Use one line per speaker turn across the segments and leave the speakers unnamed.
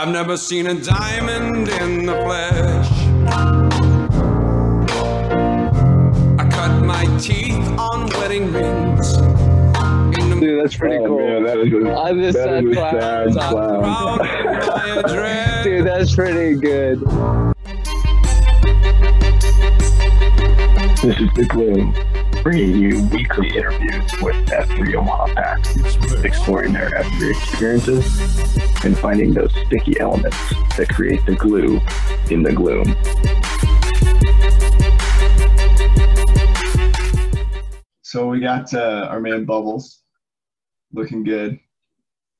I've never seen a diamond in the flesh. I cut my teeth on wedding rings.
Dude, that's pretty
Oh,
cool.
man, that is a,
I'm just
that
sad
is a
clown.
sad clown.
crowd of my address.
Dude, that's pretty good.
This is The Gloom, bringing you weekly interviews with F3 Omaha PAX, exploring their F3 experiences and finding those sticky elements that create the glue in the gloom.
So we got uh, our man Bubbles looking good.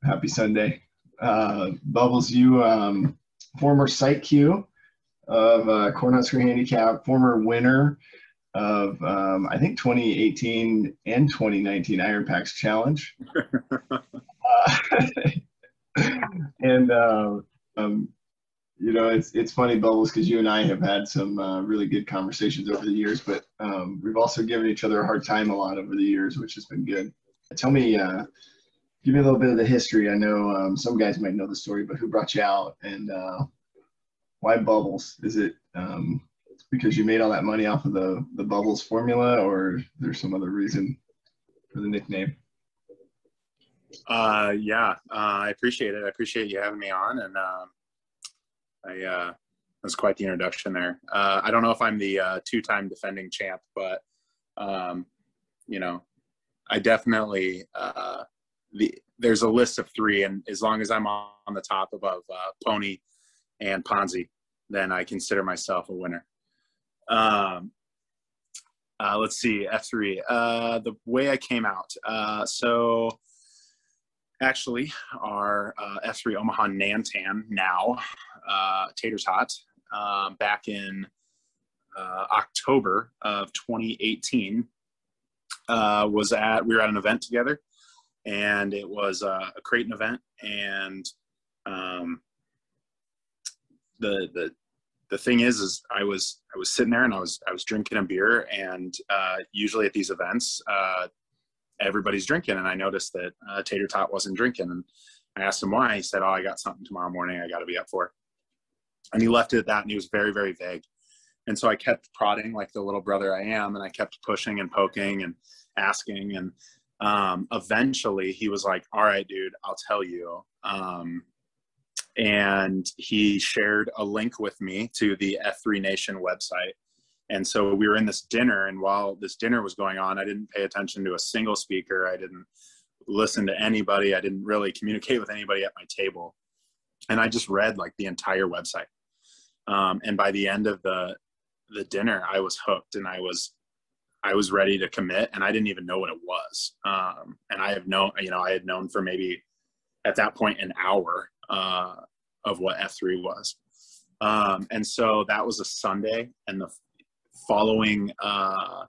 Happy Sunday. Uh, Bubbles, you um, former site Q of uh, Cornhusker Handicap, former winner of um, I think 2018 and 2019 Iron PAX Challenge. uh, and uh, um, you know it's it's funny Bubbles because you and I have had some uh, really good conversations over the years, but um, we've also given each other a hard time a lot over the years, which has been good. Tell me, uh, give me a little bit of the history. I know um, some guys might know the story, but who brought you out and uh, why Bubbles? Is it um, because you made all that money off of the the Bubbles formula, or there's some other reason for the nickname?
Uh, yeah, uh, I appreciate it. I appreciate you having me on, and uh, I uh, that's quite the introduction there. Uh, I don't know if I'm the uh, two-time defending champ, but um, you know, I definitely uh, the there's a list of three, and as long as I'm on the top above uh, Pony and Ponzi, then I consider myself a winner. Um, uh, let's see, F3. Uh, the way I came out. Uh, so actually our uh, F3 Omaha Nan'tan now, uh, Tater Tot, uh, back in uh, October of 2018, uh, was at, we were at an event together and it was a Creighton event and um, the, the, the thing is, is I was, I was sitting there and I was, I was drinking a beer and uh, usually at these events, uh, everybody's drinking and i noticed that uh, tater tot wasn't drinking and i asked him why. He said oh i got something tomorrow morning i got to be up for. And he left it at that and he was very very vague. And so i kept prodding like the little brother i am and i kept pushing and poking and asking and um, eventually he was like all right dude i'll tell you um, and he shared a link with me to the f3 nation website and so we were in this dinner, and while this dinner was going on, I didn't pay attention to a single speaker. I didn't listen to anybody. I didn't really communicate with anybody at my table. And I just read like the entire website. Um, and by the end of the the dinner, I was hooked, and I was I was ready to commit, and I didn't even know what it was. Um, and I have known, you know, I had known for maybe at that point an hour uh, of what F3 was. Um, and so that was a Sunday, and the following uh,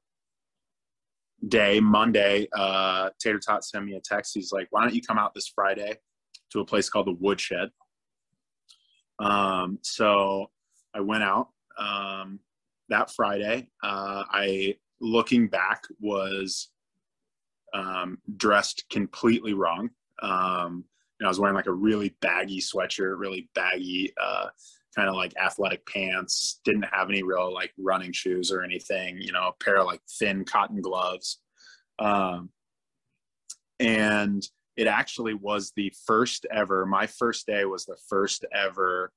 day, Monday, uh, Tater Tot sent me a text. He's like, "Why don't you come out this Friday to a place called the Woodshed?" Um, so I went out um, that Friday. Uh, I, looking back, was um, dressed completely wrong. Um, and I was wearing like a really baggy sweatshirt, really baggy uh, kind of like athletic pants didn't have any real like running shoes or anything you know a pair of like thin cotton gloves. Um, and it actually was the first ever my first day was the first ever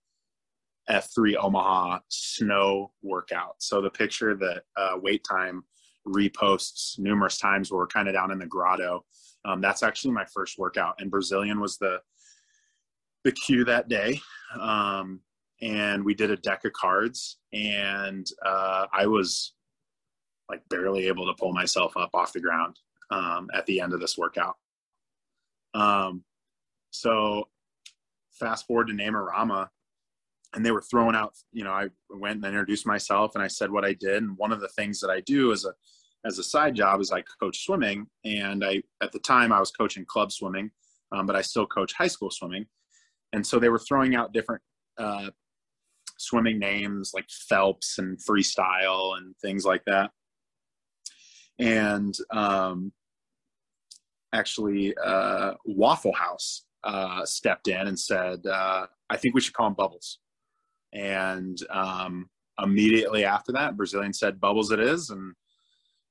f3 omaha snow workout. So the picture that uh, wait time reposts numerous times where we're kind of down in the grotto um, that's actually my first workout and brazilian was the the Q that day. Um, and we did a deck of cards and uh, i was like barely able to pull myself up off the ground um, at the end of this workout. Um, so fast forward to Namarama, and they were throwing out you know i went and introduced myself and i said what i did and one of the things that i do as a as a side job is i coach swimming and i at the time i was coaching club swimming um, but i still coach high school swimming and so they were throwing out different uh, swimming names like Phelps and freestyle and things like that. And um, actually, uh, Waffle House uh, stepped in and said, uh, I think we should call him Bubbles. And um, immediately after that, Brazilian said, Bubbles it is. And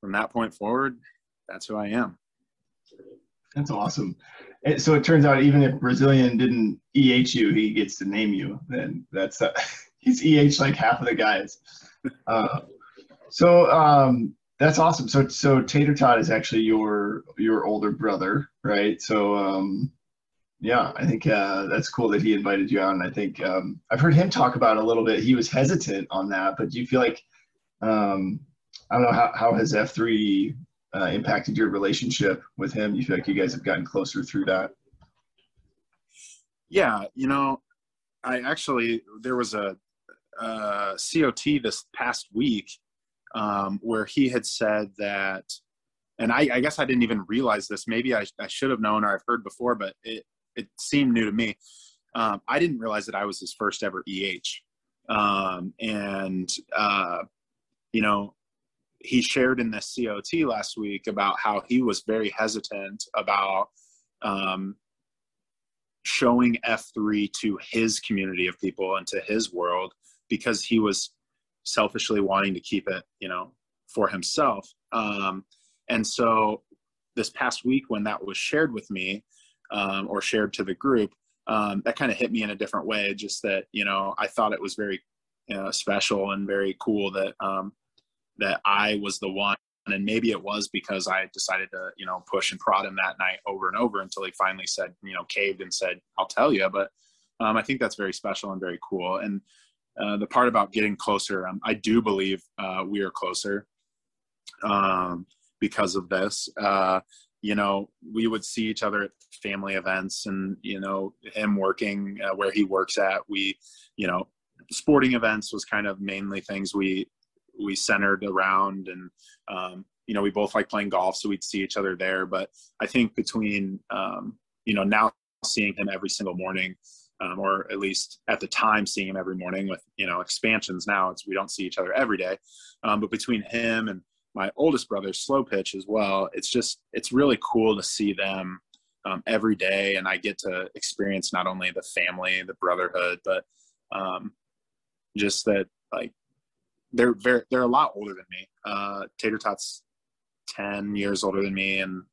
from that point forward, that's who I am.
That's awesome. And so it turns out even if Brazilian didn't EH you, he gets to name you. Then that's uh, he's EH like half of the guys. Uh, so um, that's awesome. So so Tater Tot is actually your your older brother, right? So um, yeah, I think uh, that's cool that he invited you on. I think um, I've heard him talk about a little bit. He was hesitant on that, but do you feel like um, I don't know how how has F three uh, impacted your relationship with him? You feel like you guys have gotten closer through that?
Yeah, you know, I actually there was a, a COT this past week um, where he had said that, and I, I, guess I didn't even realize this. Maybe I, I, should have known or I've heard before, but it it seemed new to me. Um, I didn't realize that I was his first ever EH, um, and uh, you know, he shared in this COT last week about how he was very hesitant about um, showing F3 to his community of people and to his world because he was selfishly wanting to keep it, you know, for himself. Um, and so this past week, when that was shared with me um, or shared to the group, um, that kind of hit me in a different way. Just that, you know, I thought it was very you know, special and very cool that um, that I was the one. And maybe it was because I decided to, you know, push and prod him that night over and over until he finally said, you know, caved and said, "I'll tell you." But um, I think that's very special and very cool. And uh, the part about getting closer, um, I do believe uh, we are closer um, because of this. Uh, you know, we would see each other at family events, and you know, him working uh, where he works at. We, you know, sporting events was kind of mainly things we we centered around, and um, you know, we both like playing golf, so we'd see each other there. But I think between um, you know now seeing him every single morning um, or at least at the time seeing him every morning with you know expansions now it's we don't see each other every day um, but between him and my oldest brother slow pitch as well it's just it's really cool to see them um, every day and i get to experience not only the family the brotherhood but um, just that like they're very they're a lot older than me uh, tater tots 10 years older than me and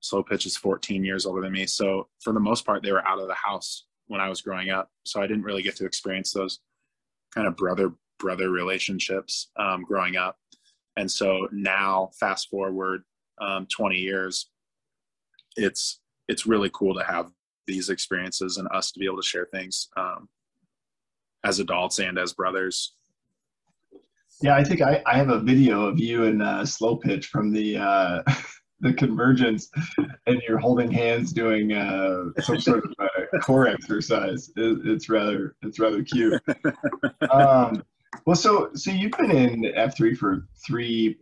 slow pitch is 14 years older than me so for the most part they were out of the house when I was growing up. So I didn't really get to experience those kind of brother brother relationships um, growing up. And so now, fast forward um, 20 years, it's it's really cool to have these experiences and us to be able to share things um, as adults and as brothers.
Yeah, I think I, I have a video of you and uh, Slow Pitch from the uh, the convergence and you're holding hands doing uh, some sort of uh, core exercise. It, it's rather it's rather cute. Um, well, so so you've been in F three for three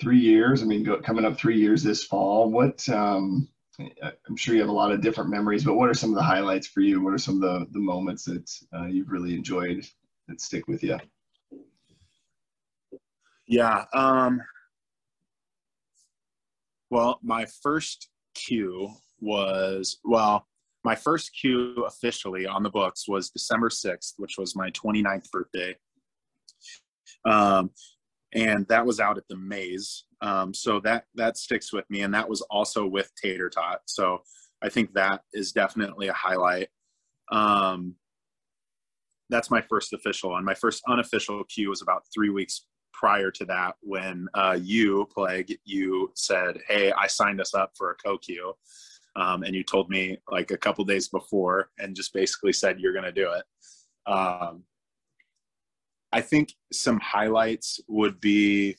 three years. I mean, go, coming up three years this fall. What um, I'm sure you have a lot of different memories, but what are some of the highlights for you? What are some of the the moments that uh, you've really enjoyed that stick with you?
Yeah. Um, well, my first Q was, well, my first Q officially on the books was December 6th, which was my 29th birthday. Um, and that was out at the maze. Um, so that, that sticks with me. And that was also with Tater Tot. So I think that is definitely a highlight. Um, that's my first official. And my first unofficial Q was about three weeks prior to that when uh, you plague you said hey i signed us up for a co-Q um, and you told me like a couple days before and just basically said you're going to do it. Um, i think some highlights would be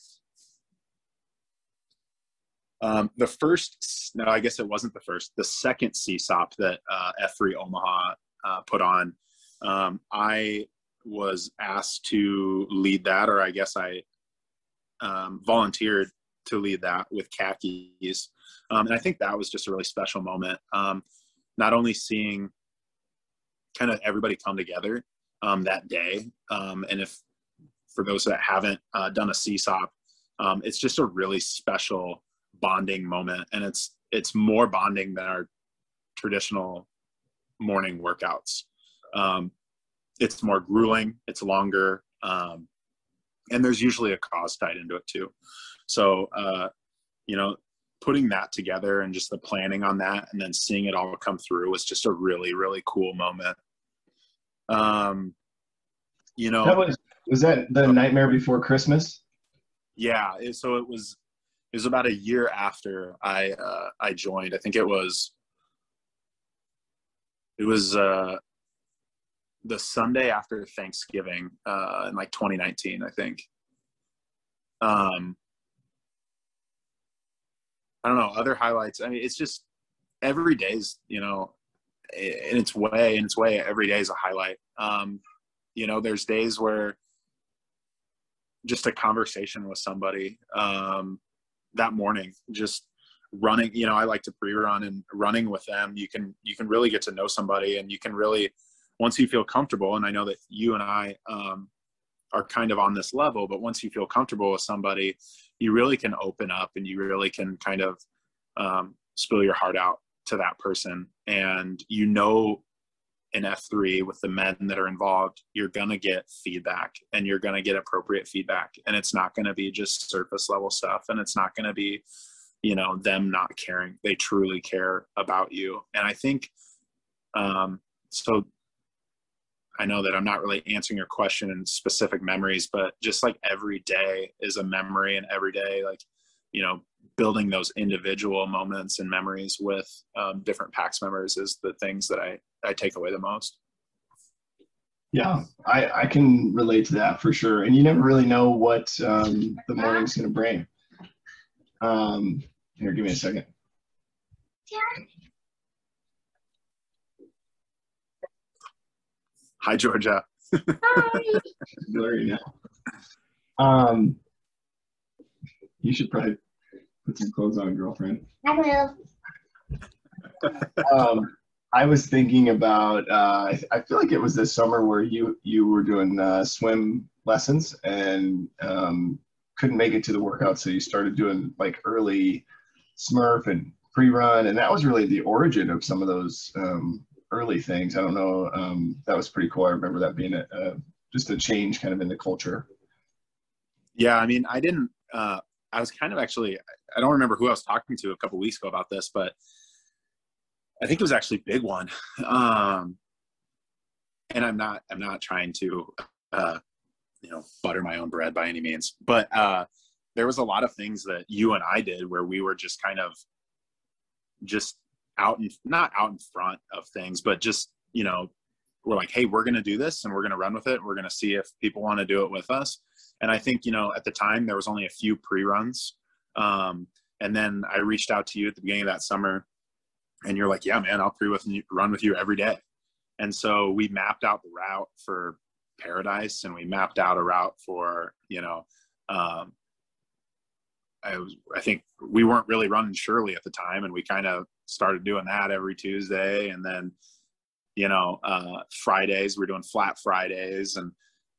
um, the first no i guess it wasn't the first the second CSAUP that uh, f3 omaha uh, put on. Um, i was asked to lead that, or I guess I um, volunteered to lead that with khakis. Um, and I think that was just a really special moment. Um, not only seeing kind of everybody come together um, that day, um, and if for those that haven't uh, done a CSAUP, um, it's just a really special bonding moment, and it's it's more bonding than our traditional morning workouts. um, it's more grueling, it's longer, um, and there's usually a cause tied into it too. So, uh, you know, putting that together and just the planning on that and then seeing it all come through was just a really, really cool moment. Um, you know,
that was, was that the nightmare before Christmas?
Yeah. So it was, it was about a year after I, uh, I joined, I think it was, it was, uh, the Sunday after Thanksgiving, uh, in like 2019, I think. Um, I don't know other highlights. I mean, it's just every day's you know in its way in its way every day is a highlight. Um, you know, there's days where just a conversation with somebody um, that morning, just running. You know, I like to pre-run and running with them. You can you can really get to know somebody, and you can really once you feel comfortable. And I know that you and I um, are kind of on this level, but once you feel comfortable with somebody, you really can open up and you really can kind of um, spill your heart out to that person. And you know, in F3 with the men that are involved, you're going to get feedback and you're going to get appropriate feedback. And it's not going to be just surface level stuff. And it's not going to be, you know, them not caring. They truly care about you. And I think, um, so I know that I'm not really answering your question in specific memories, but just like every day is a memory, and every day, like, you know, building those individual moments and memories with um, different PAX members is the things that I, I take away the most.
Yeah, I, I can relate to that for sure. And you never really know what um, the morning's going to bring. Um, here, give me a second.
Hi, Georgia.
Hi. Blurry now. Um, you should probably put some clothes on, girlfriend.
I will.
um, I was thinking about. Uh, I feel like it was this summer where you you were doing uh, swim lessons and um, couldn't make it to the workout, so you started doing like early Smurf and pre-run, and that was really the origin of some of those um, early things. I don't know. Um, that was pretty cool. I remember that being a, a, just a change kind of in the culture.
Yeah, I mean, I didn't. Uh, I was kind of actually. I don't remember who I was talking to a couple weeks ago about this, but I think it was actually big one. Um, and I'm not. I'm not trying to, uh, you know, butter my own bread by any means, but uh, there was a lot of things that you and I did where we were just kind of just out and not out in front of things, but just you know, we're like, hey, we're going to do this and we're going to run with it. We're going to see if people want to do it with us. And I think you know, at the time there was only a few pre-runs, um, and then I reached out to you at the beginning of that summer, and you're like, yeah, man, I'll pre with you, run with you every day. And so we mapped out the route for Paradise, and we mapped out a route for you know um, I was I think we weren't really running Shirley at the time, and we kind of started doing that every Tuesday, and then you know uh, Fridays we're doing flat Fridays, and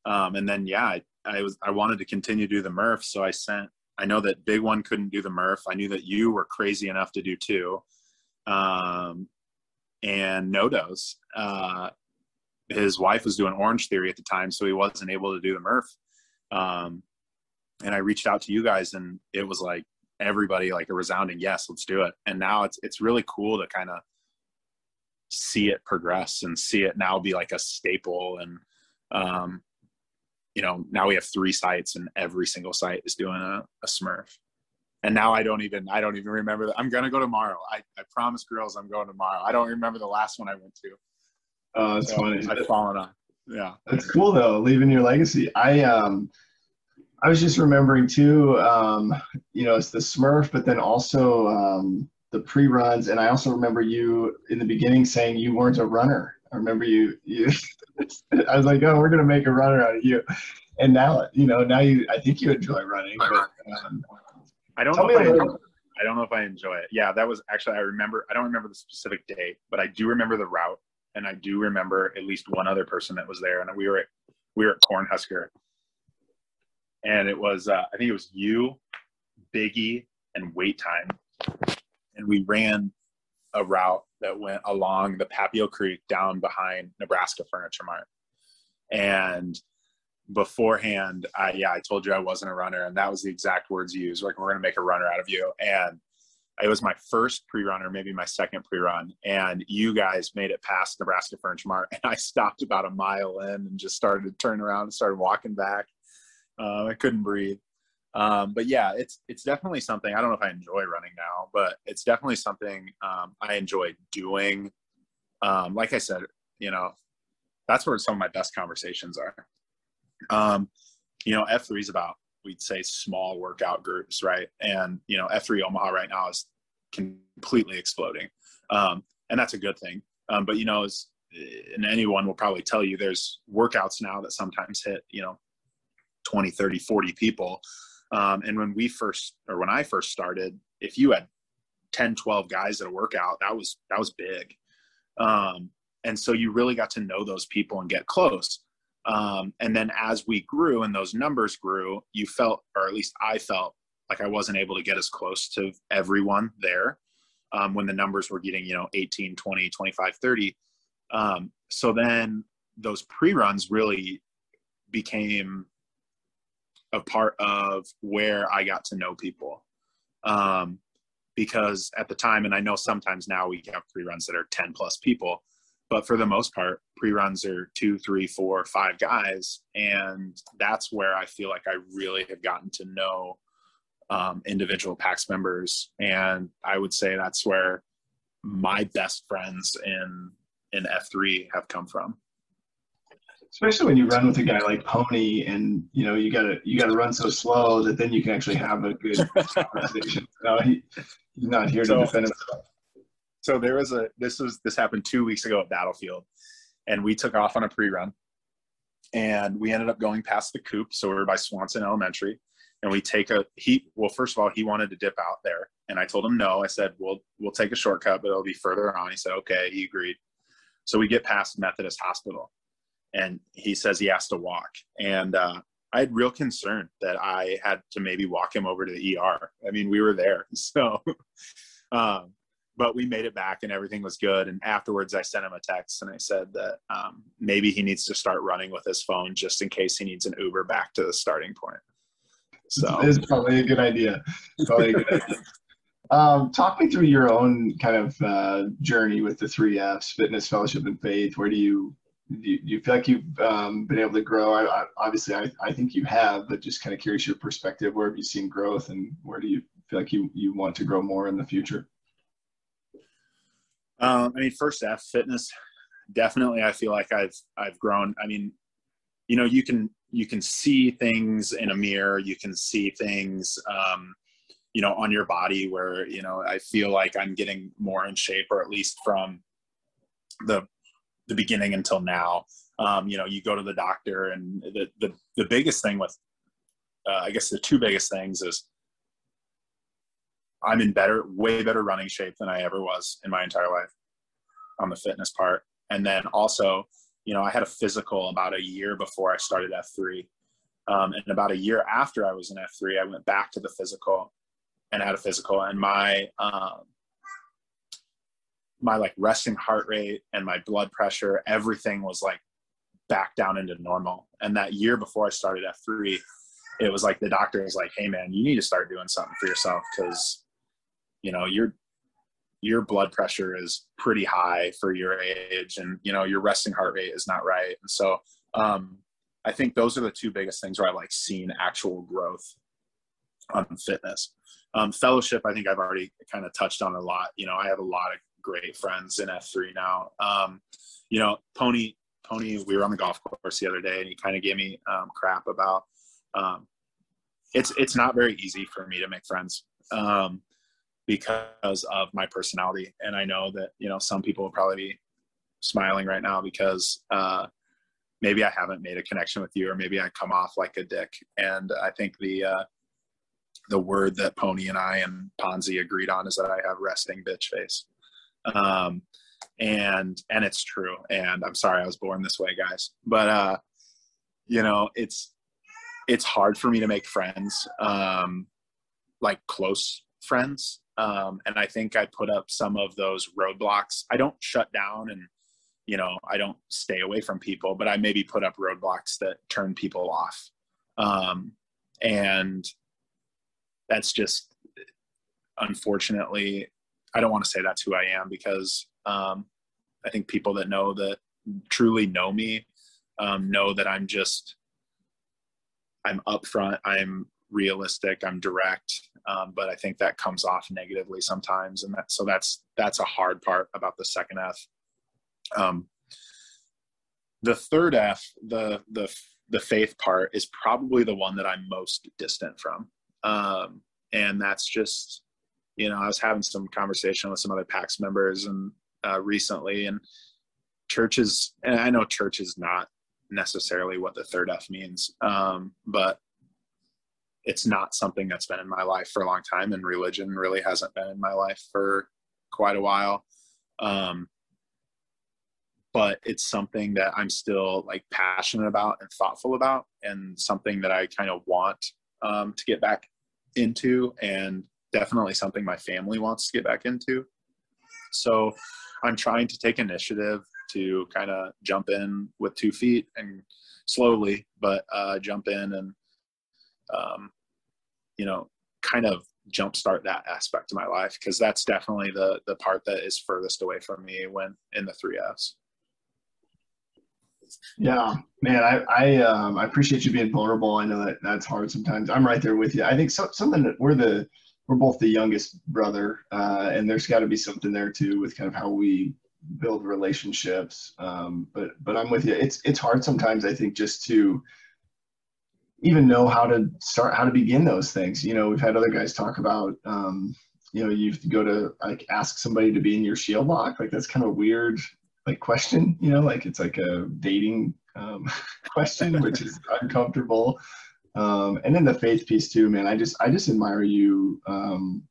um, and then yeah, I, I was I wanted to continue to do the Murph, so I sent. I know that Big One couldn't do the Murph. I knew that you were crazy enough to do two, um, and Nodos. Uh, his wife was doing Orange Theory at the time, so he wasn't able to do the Murph. Um, and I reached out to you guys and it was like everybody like a resounding yes, let's do it. And now it's it's really cool to kind of see it progress and see it now be like a staple. And um you know now we have three sites and every single site is doing a, a smurf. And now i don't even i don't even remember that i'm gonna go tomorrow. I, I promise girls i'm going tomorrow. I don't remember the last one i went to.
Oh it's so funny.
I've fallen on. Yeah.
That's cool though leaving your legacy. I um I was just remembering too, um, you know, it's the Smurf, but then also um, the pre-runs, and I also remember you in the beginning saying you weren't a runner. I remember you. you I was like, oh, we're gonna make a runner out of you, and now, you know, now you. I think you enjoy running. But, um,
I don't know if I, enjoy, I don't know if I enjoy it. Yeah, that was actually I remember. I don't remember the specific date, but I do remember the route, and I do remember at least one other person that was there, and we were at we were at Cornhusker and it was uh, I think it was you, Biggie, and Wait Time, and we ran a route that went along the Papio Creek down behind Nebraska Furniture Mart. And beforehand, I, yeah, I told you I wasn't a runner, and that was the exact words you used. Like, we're to make a runner out of you. And it was my first pre-run or maybe my second pre-run and you guys made it past nebraska furniture mart and i stopped about a mile in and just started to turn around and started walking back uh, i couldn't breathe um, but yeah it's it's definitely something i don't know if i enjoy running now but it's definitely something um, i enjoy doing um, like i said you know that's where some of my best conversations are um, you know f3 is about we'd say small workout groups, right? And you know, F3 Omaha right now is completely exploding, um, and that's a good thing. But you know, as and anyone will probably tell you, there's workouts now that sometimes hit you know 20, 30, 40 people. Um, and when we first, or when I first started, if you had 10, 12 guys at a workout, that was that was big. Um, and so you really got to know those people and get close. Um, and then as we grew and those numbers grew, you felt, or at least I felt, like I wasn't able to get as close to everyone there um, when the numbers were getting, you know, 18, 20, 25, 30. Um, so then those pre runs really became a part of where I got to know people. Um, because at the time, and I know sometimes now we have pre runs that are 10 plus people, but for the most part pre-runs are two three four five guys. And that's where i feel like i really have gotten to know um, individual pax members. And i would say that's where my best friends in in f3 have come from
especially when you run with a guy like pony and you know you gotta you gotta run so slow that then you can actually have a good conversation no, he, he's not here so, to defend himself
so there was a this was this happened two weeks ago at Battlefield, and we took off on a pre-run, and we ended up going past the coop. So we are by Swanson Elementary, and we take a he. Well, first of all, he wanted to dip out there, and I told him no. I said we'll we'll take a shortcut, but it'll be further on. He said okay. He agreed. So we get past Methodist Hospital, and he says he has to walk, and uh, I had real concern that I had to maybe walk him over to the ER. I mean, we were there, so. Um, but we made it back and everything was good. And afterwards, I sent him a text and I said that um, maybe he needs to start running with his phone just in case he needs an Uber back to the starting point.
So it's probably a good idea. Probably a good idea. Um, talk me through your own kind of uh, journey with the three Fs: fitness, fellowship, and faith. Where do you do you, feel like you've um, been able to grow? I, I, obviously, I, I think you have, but just kind of curious your perspective. Where have you seen growth, and where do you feel like you you want to grow more in the future?
Um, I mean, first F fitness, definitely. I feel like I've I've grown. I mean, you know, you can you can see things in a mirror. You can see things, um, you know, on your body. Where you know, I feel like I'm getting more in shape, or at least from the the beginning until now. Um, you know, you go to the doctor, and the the the biggest thing with, uh, I guess, the two biggest things is I'm in better, way better running shape than I ever was in my entire life on the fitness part. And then also, you know, I had a physical about a year before I started F3. Um, and about a year after I was in F3, I went back to the physical and had a physical. And my, um, my like resting heart rate and my blood pressure, everything was like back down into normal. And that year before I started F3, it was like the doctor was like, "Hey man, you need to start doing something for yourself because you know your your blood pressure is pretty high for your age and you know your resting heart rate is not right. And so um, i think those are the two biggest things where I've like seen actual growth on fitness. Um, fellowship i think i've already kind of touched on a lot. You know i have a lot of great friends in f3 now um, you know pony pony we were on the golf course the other day and he kind of gave me um, crap about um, it's it's not very easy for me to make friends um, because of my personality. And I know that, you know, some people will probably be smiling right now because uh, maybe I haven't made a connection with you or maybe I come off like a dick. And I think the, uh, the word that Pony and I and Ponzi agreed on is that I have resting bitch face. Um, and, and it's true. And I'm sorry I was born this way, guys. But, uh, you know, it's, it's hard for me to make friends, um, like close friends Um, and I think I put up some of those roadblocks. I don't shut down and, you know, I don't stay away from people, but I maybe put up roadblocks that turn people off. Um, and that's just, unfortunately, I don't want to say that's who I am because um, I think people that know that truly know me um, know that I'm just I'm upfront, I'm realistic, I'm direct, um, but I think that comes off negatively sometimes, and that so that's that's a hard part about the second F. Um, the third F, the the the faith part, is probably the one that I'm most distant from, um, and that's just you know I was having some conversation with some other PAX members and uh, recently, and churches, and I know church is not necessarily what the third F means, um, but it's not something that's been in my life for a long time, and religion really hasn't been in my life for quite a while. Um, but it's something that I'm still like passionate about and thoughtful about, and something that I kind of want um, to get back into, and definitely something my family wants to get back into. So I'm trying to take initiative to kind of jump in with two feet and slowly, but uh, jump in and, um, you know, kind of jumpstart that aspect of my life because that's definitely the the part that is furthest away from me when in the three Fs.
Yeah, man, I I, um, I appreciate you being vulnerable. I know that that's hard sometimes. I'm right there with you. I think so, something that we're the we're both the youngest brother, uh, and there's got to be something there too with kind of how we build relationships. Um, but but I'm with you. It's it's hard sometimes. I think just to even know how to start how to begin those things. You know, we've had other guys talk about. Um, you know, you go to like ask somebody to be in your shield lock. Like that's kind of weird like question. You know, like it's like a dating um, question, which is uncomfortable. Um, and then the faith piece too, man. I just I just admire you um,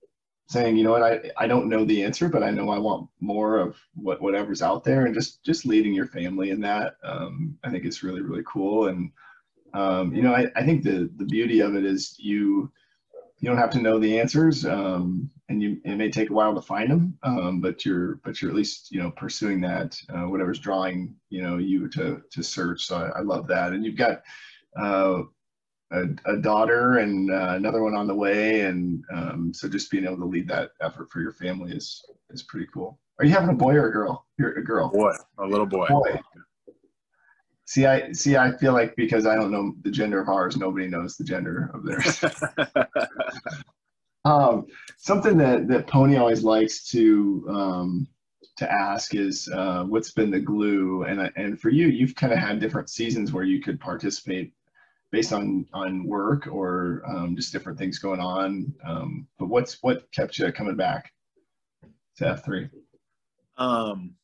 saying, you know what, I, I don't know the answer, but I know I want more of what whatever's out there, and just just leading your family in that, um, I think it's really really cool. And um, you know, I, I think the the beauty of it is you you don't have to know the answers, um, and you it may take a while to find them, um, but you're but you're at least you know pursuing that uh, whatever's drawing you know you to to search. So I, I love that, and you've got. Uh, a, a daughter and uh, another one on the way, and um, so just being able to lead that effort for your family is is pretty cool. Are you having a boy or a girl? You're a girl.
Boy, a little boy.
Boy. See, I see. I feel like because I don't know the gender of ours, nobody knows the gender of theirs. um, something that that Pony always likes to um, to ask is uh, what's been the glue, and and for you, you've kind of had different seasons where you could participate based on on work or um, just different things going on. Um, but what's what kept you coming back to F three?
Um,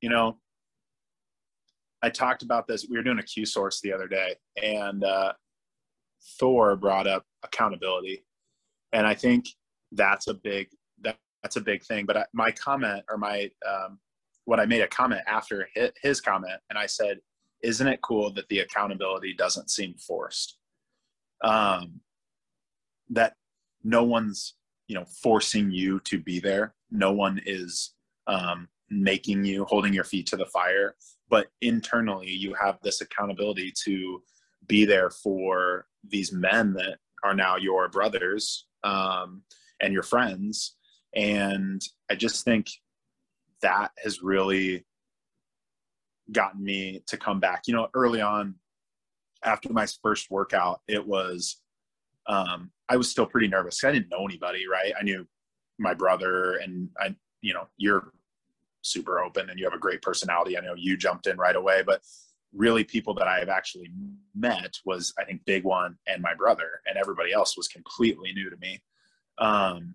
you know, I talked about this. We were doing a Q source the other day, and uh, Thor brought up accountability, and I think that's a big that, that's a big thing. But I, my comment or my um, what I made a comment after his comment, and I said isn't it cool that the accountability doesn't seem forced? Um, that no one's you know forcing you to be there. No one is um, making you holding your feet to the fire, but internally you have this accountability to be there for these men that are now your brothers um, and your friends. And I just think that has really gotten me to come back. You know, early on, after my first workout, it was um, I was still pretty nervous. I didn't know anybody, right? I knew my brother, and I, you know, you're super open and you have a great personality. I know you jumped in right away, but really people that I have actually met was I think Big One and my brother, and everybody else was completely new to me. Um,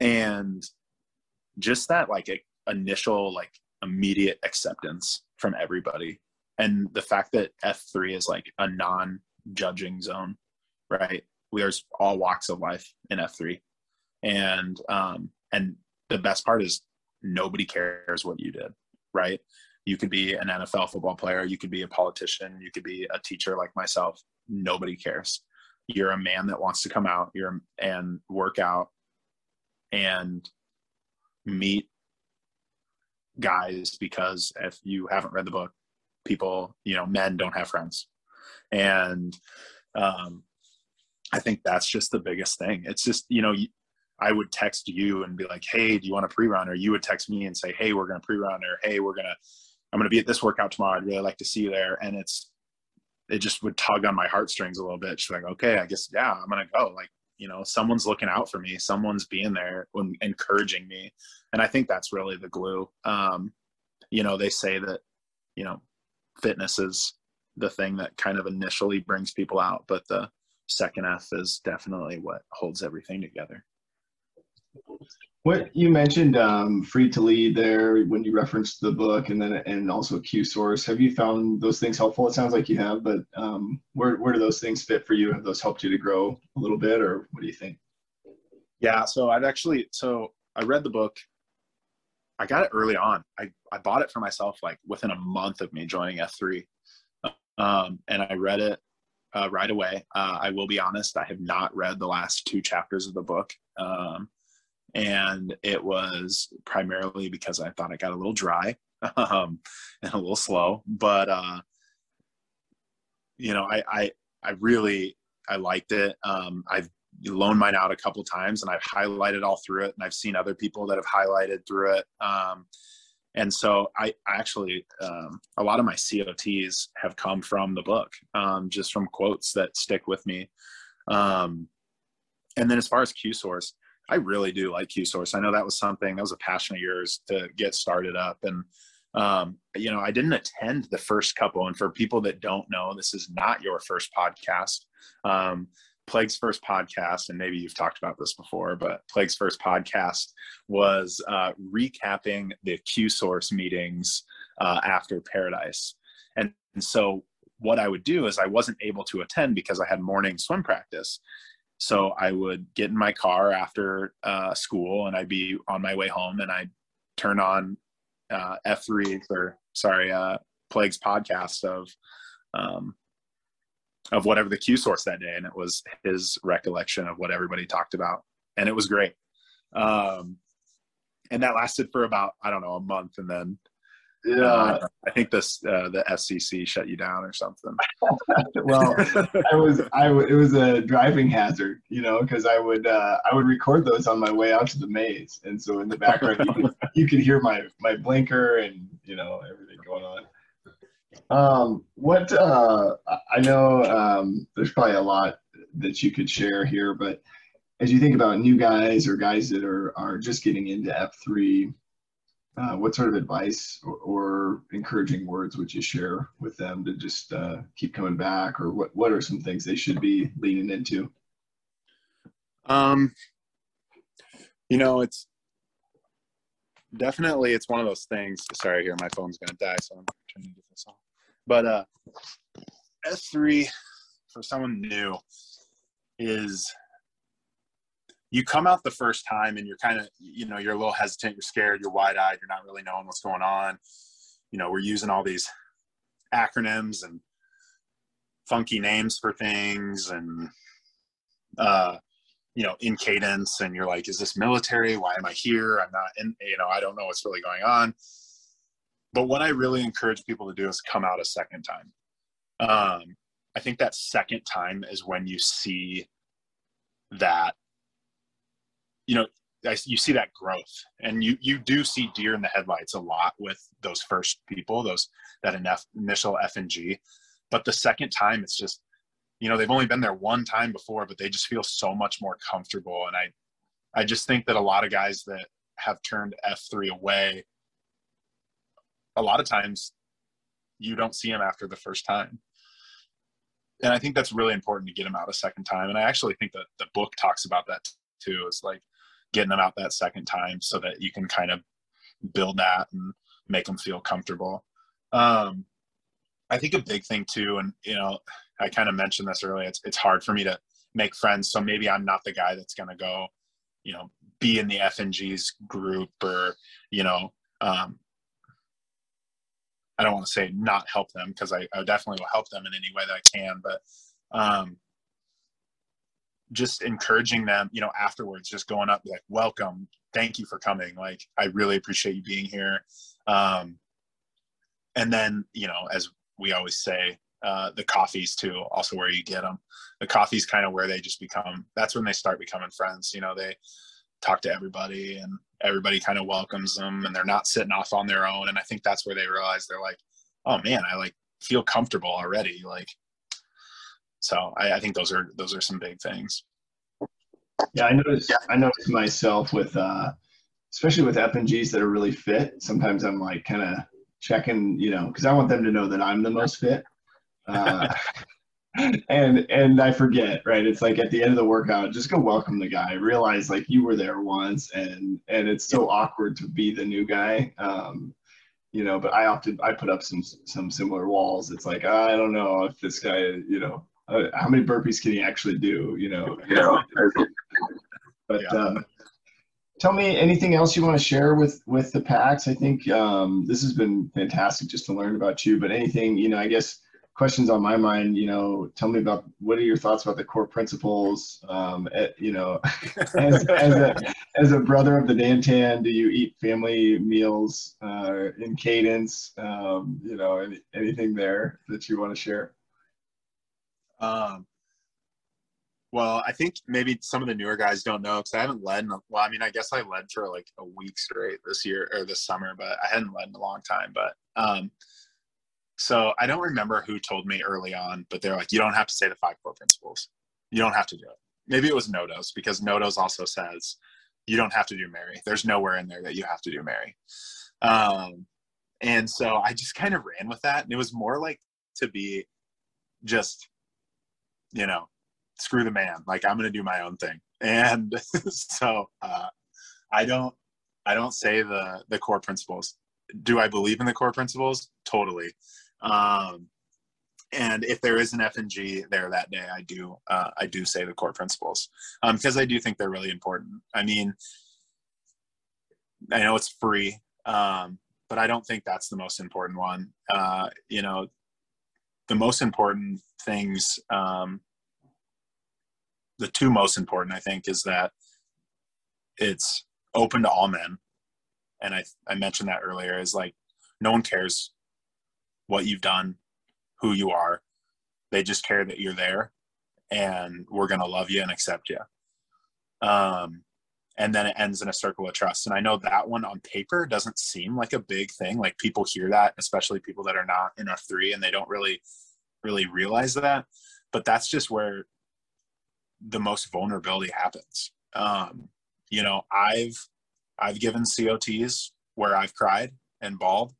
and just that like initial like immediate acceptance from everybody. And the fact that F3 is like a non judging zone, right? There's all walks of life in F3. And, um, and the best part is nobody cares what you did, right? You could be an NFL football player, you could be a politician, you could be a teacher like myself. Nobody cares. you're a man that wants to come out you're and work out and meet guys because if you haven't read the book people you know men don't have friends. And um i think that's just the biggest thing. It's just you know i would text you and be like hey do you want a pre-run or you would text me and say hey we're going to pre-run or hey we're going to i'm going to be at this workout tomorrow. I'd really like to see you there. And it's it just would tug on my heartstrings a little bit. She's like okay i guess yeah i'm going to go. Like you know someone's looking out for me someone's being there when encouraging me. And i think that's really the glue. Um you know they say that you know fitness is the thing that kind of initially brings people out but the second f is definitely what holds everything together
what you mentioned um, Freed to Lead there when you referenced the book and then and also q source. Have you found those things helpful? It sounds like you have but um, where, where do those things fit for you? Have those helped you to grow a little bit or what do you think?
Yeah so i've actually so i read the book. I got it early on. I, I bought it for myself like within a month of me joining f3 um, and i read it uh, right away. Uh, i will be honest i have not read the last two chapters of the book. Um, and it was primarily because I thought it got a little dry um, and a little slow. But uh, you know, I, I I really I liked it. Um, I've loaned mine out a couple times, and I've highlighted all through it, and I've seen other people that have highlighted through it. Um, and so I, I actually um, a lot of my COTs have come from the book, um, just from quotes that stick with me. Um, and then as far as Q source, I really do like Q Source. I know that was something that was a passion of yours to get started up. And, um, you know, I didn't attend the first couple. And for people that don't know, this is not your first podcast. Um, Plague's first podcast, and maybe you've talked about this before, but Plague's first podcast was uh, recapping the Q Source meetings uh, after Paradise. And, and so what I would do is I wasn't able to attend because I had morning swim practice. So I would get in my car after uh, school and I'd be on my way home and I'd turn on uh, F3 or sorry, uh, Plague's podcast of, um, of whatever the Q source that day. And it was his recollection of what everybody talked about. And it was great. Um, and that lasted for about, I don't know, a month. And then yeah, uh, I think this uh, the FCC shut you down or something.
well, I was I w- it was a driving hazard, you know, because I would uh, I would record those on my way out to the maze, and so in the background you could, you could hear my my blinker and you know everything going on. Um, what uh, I know um, there's probably a lot that you could share here, but as you think about new guys or guys that are are just getting into F three uh, what sort of advice or, or, encouraging words would you share with them to just uh, keep coming back? Or what, what are some things they should be leaning into?
Um you know it's definitely it's one of those things sorry here my phone's gonna die so i'm trying to get this off but uh F3 for someone new is you come out the first time and you're kind of you know you're a little hesitant you're scared you're wide-eyed you're not really knowing what's going on. You know we're using all these acronyms and funky names for things and uh you know in cadence and you're like is this military? Why am i here? I'm not in you know i don't know what's really going on. But what i really encourage people to do is come out a second time. Um i think that second time is when you see that you know you see that growth and you you do see deer in the headlights a lot with those first people those that initial FNG. But the second time it's just you know they've only been there one time before but they just feel so much more comfortable. And i i just think that a lot of guys that have turned f3 away a lot of times you don't see them after the first time. And i think that's really important to get them out a second time. And i actually think that the book talks about that too. It's like getting them out that second time so that you can kind of build that and make them feel comfortable. Um, I think a big thing too, and you know, I kind of mentioned this earlier. It's it's hard for me to make friends, so maybe I'm not the guy that's going to go, you know, be in the FNG's group or you know, um, I don't want to say not help them because I, I, definitely will help them in any way that I can, but um, just encouraging them, you know, afterwards, just going up like, welcome, thank you for coming. Like, I really appreciate you being here. Um, and then, you know, as we always say, uh, the coffees too, also where you get them. The coffee's kind of where they just become, that's when they start becoming friends. You know, they talk to everybody and everybody kind of welcomes them and they're not sitting off on their own. And I think that's where they realize they're like, oh man, I like feel comfortable already. Like, so I, I think those are, those are some big things.
Yeah, I noticed. I noticed myself with, uh, especially with FNGs that are really fit. Sometimes I'm like kind of checking, you know, because I want them to know that I'm the most fit. Uh, and and I forget, right? It's like at the end of the workout, just go welcome the guy. Realize like you were there once, and and it's so awkward to be the new guy. Um, you know, but I often I put up some some similar walls. It's like I don't know if this guy, you know, uh, how many burpees can he actually do? You know, you know. but yeah. um, tell me anything else you want to share with with the PAX. I think um, this has been fantastic just to learn about you. But anything, you know, I guess questions on my mind, you know, tell me about what are your thoughts about the core principles? Um, at, you know, as, as, a, as a brother of the Nan'tan, do you eat family meals uh, in cadence? Um, you know, any, anything there that you want to share?
Um, well, I think maybe some of the newer guys don't know because I haven't led. In a, well, I mean, I guess I led for like a week straight this year or this summer, but I hadn't led in a long time. But um, so I don't remember who told me early on, but they're like, you don't have to say the five core principles. You don't have to do it. Maybe it was Nodos because Nodos also says you don't have to do Mary. There's nowhere in there that you have to do Mary. Um, and so I just kind of ran with that. And it was more like to be just, you know, screw the man. Like I'm going to do my own thing. And so uh, I don't, I don't say the the core principles. Do I believe in the core principles? Totally. Um, and if there is an FNG there that day, I do uh, I do say the core principles um, because I do think they're really important. I mean, I know it's free, um, but I don't think that's the most important one. Uh, you know, the most important things, um, the two most important, I think, is that it's open to all men, and I I mentioned that earlier. Is like no one cares what you've done, who you are. They just care that you're there and we're going to love you and accept you. Um, and then it ends in a circle of trust. And I know that one on paper doesn't seem like a big thing. Like people hear that, especially people that are not in F3 and they don't really, really realize that. But that's just where the most vulnerability happens. Um, you know, I've, I've given COTs where I've cried and bawled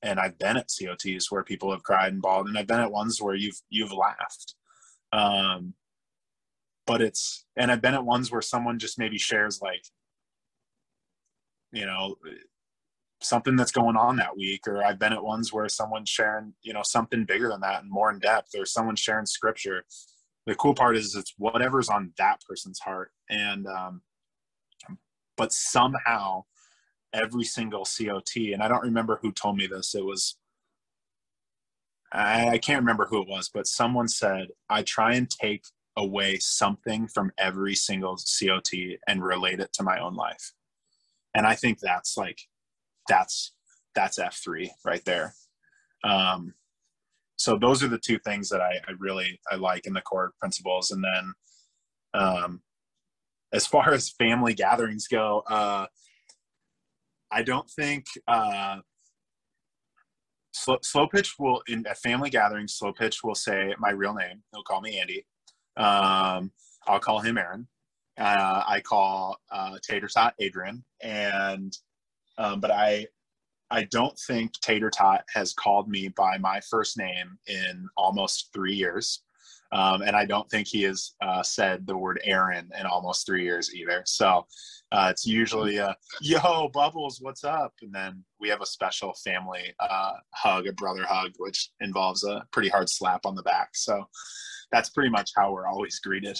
and I've been at COTs where people have cried and bawled, and I've been at ones where you've you've laughed. Um, but it's and I've been at ones where someone just maybe shares like, you know, something that's going on that week, or I've been at ones where someone's sharing, you know, something bigger than that and more in depth, or someone sharing scripture. The cool part is it's whatever's on that person's heart, and um, but somehow every single COT. And I don't remember who told me this. It was, I, I can't remember who it was, but someone said, I try and take away something from every single COT and relate it to my own life. And I think that's like, that's, that's F3 right there. Um, so those are the two things that I, I really, I like in the core principles. And then, um, as far as family gatherings go, uh, I don't think uh, slow, slow pitch will in a family gathering. Slow pitch will say my real name. He'll call me Andy. Um, I'll call him Aaron. Uh, I call uh, Tater Tot Adrian, and um, but I I don't think Tater Tot has called me by my first name in almost three years. Um, and I don't think he has uh, said the word Aaron in almost three years either. So uh, it's usually a "Yo, Bubbles, what's up?" and then we have a special family uh, hug, a brother hug, which involves a pretty hard slap on the back. So that's pretty much how we're always greeted.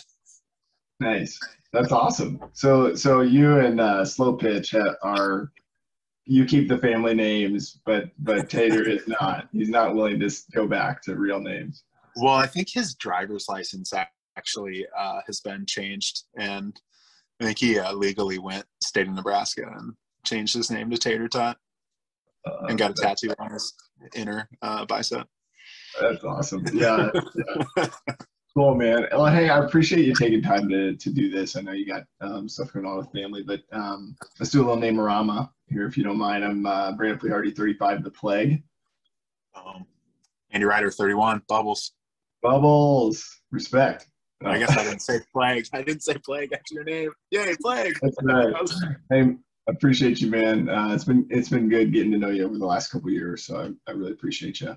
Nice, that's awesome. So, so you and uh, Slow Pitch are you keep the family names, but but Tater is not. He's not willing to go back to real names.
Well, I think his driver's license actually uh, has been changed, and I think he uh, legally went state of Nebraska and changed his name to Tater Tot
Uh,
and got a tattoo on his inner uh, bicep.
That's awesome. Yeah. yeah. Cool, man. Well, hey, I appreciate you taking time to, to do this. I know you got um, stuff going on with family, but um, let's do a little name-orama here, if you don't mind. I'm uh, Brandon Flehardy, 35, The Plague.
Um, Andy Ryder, 31, Bubbles.
Bubbles. Respect.
I guess I didn't say plague. I didn't say plague That's your name. Yay, plague.
That's right. Hey, I appreciate you, man. Uh, it's been it's been good getting to know you over the last couple of years, so I, I really appreciate you.